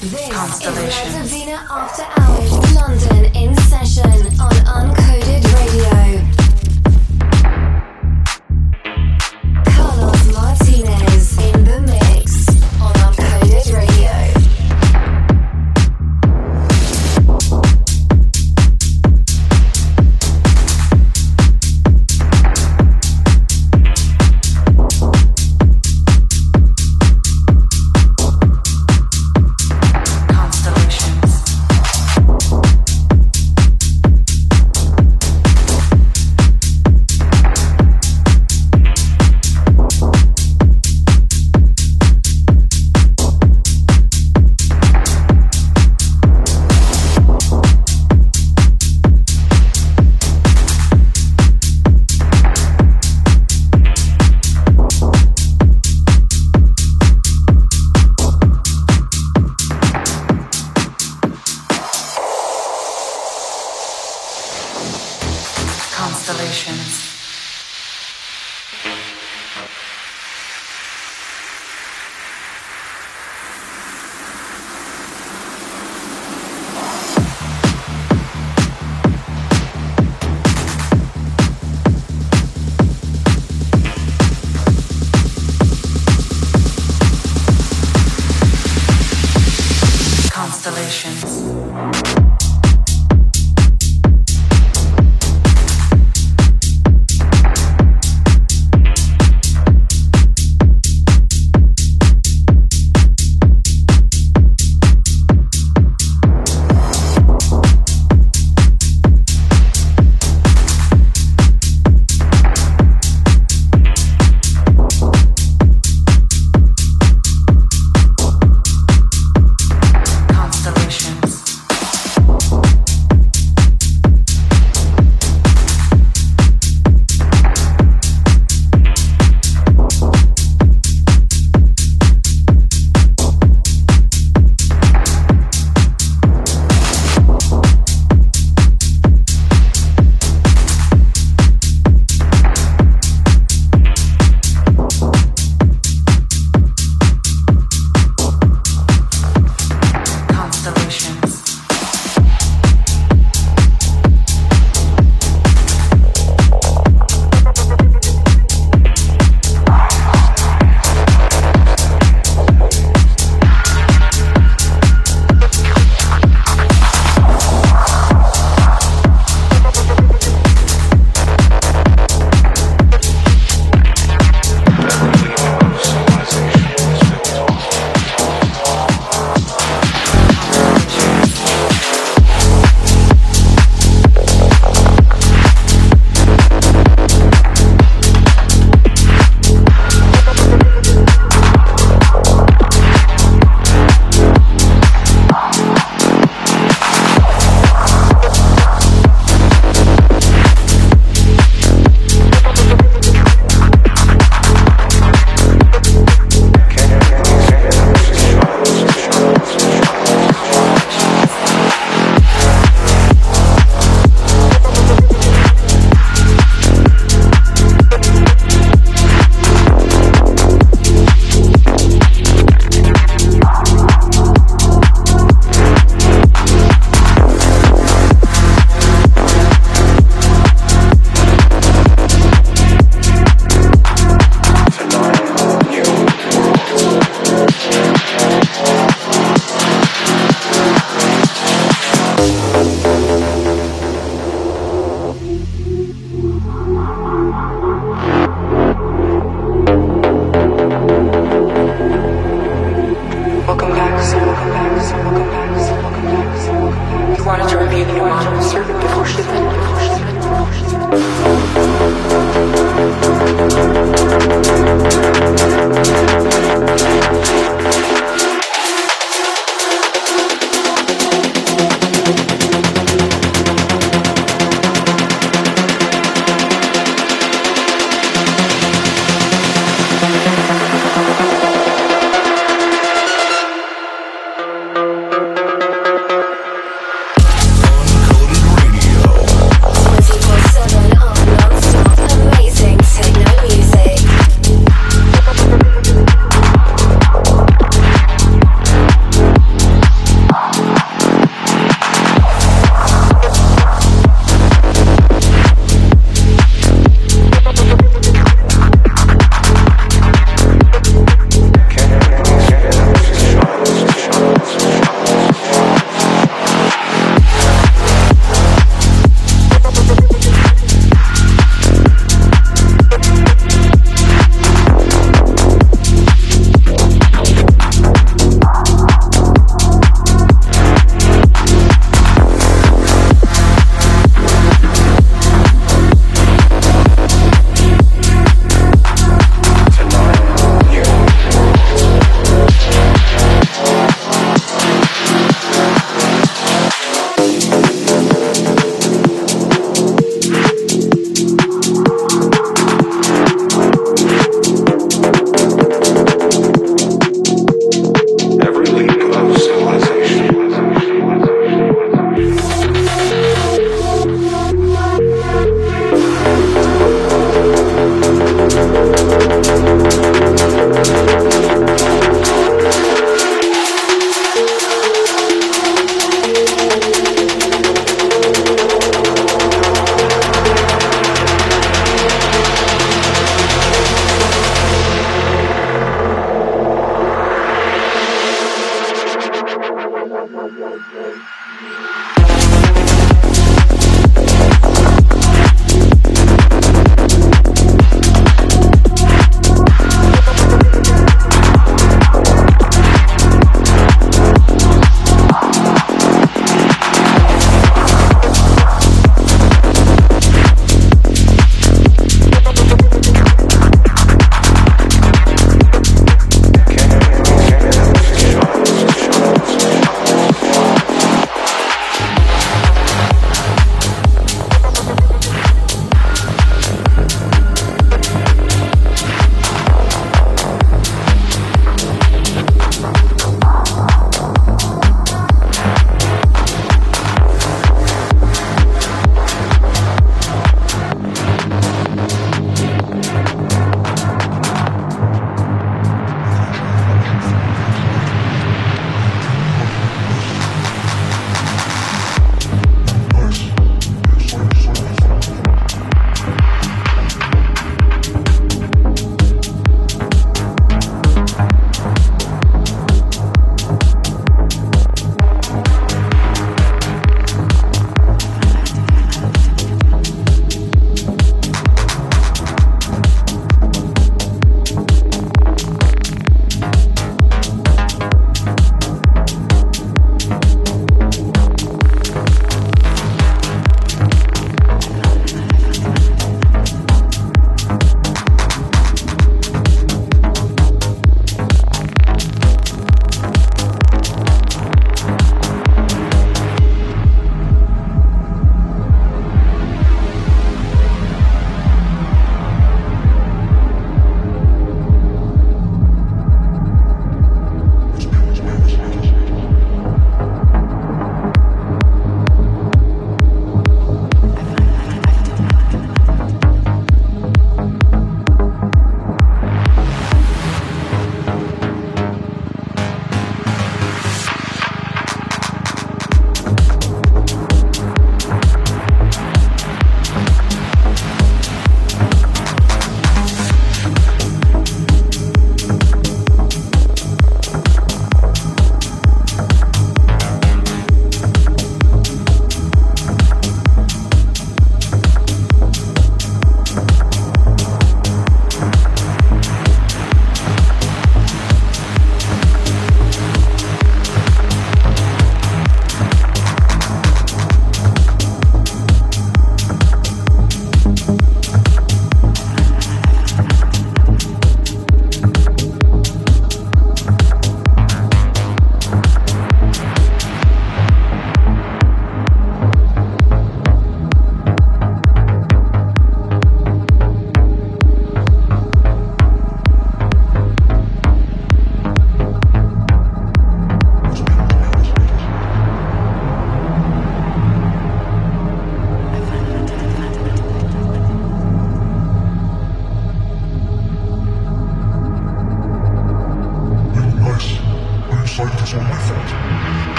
This is Vina After Hours London in session on Uncoded Radio.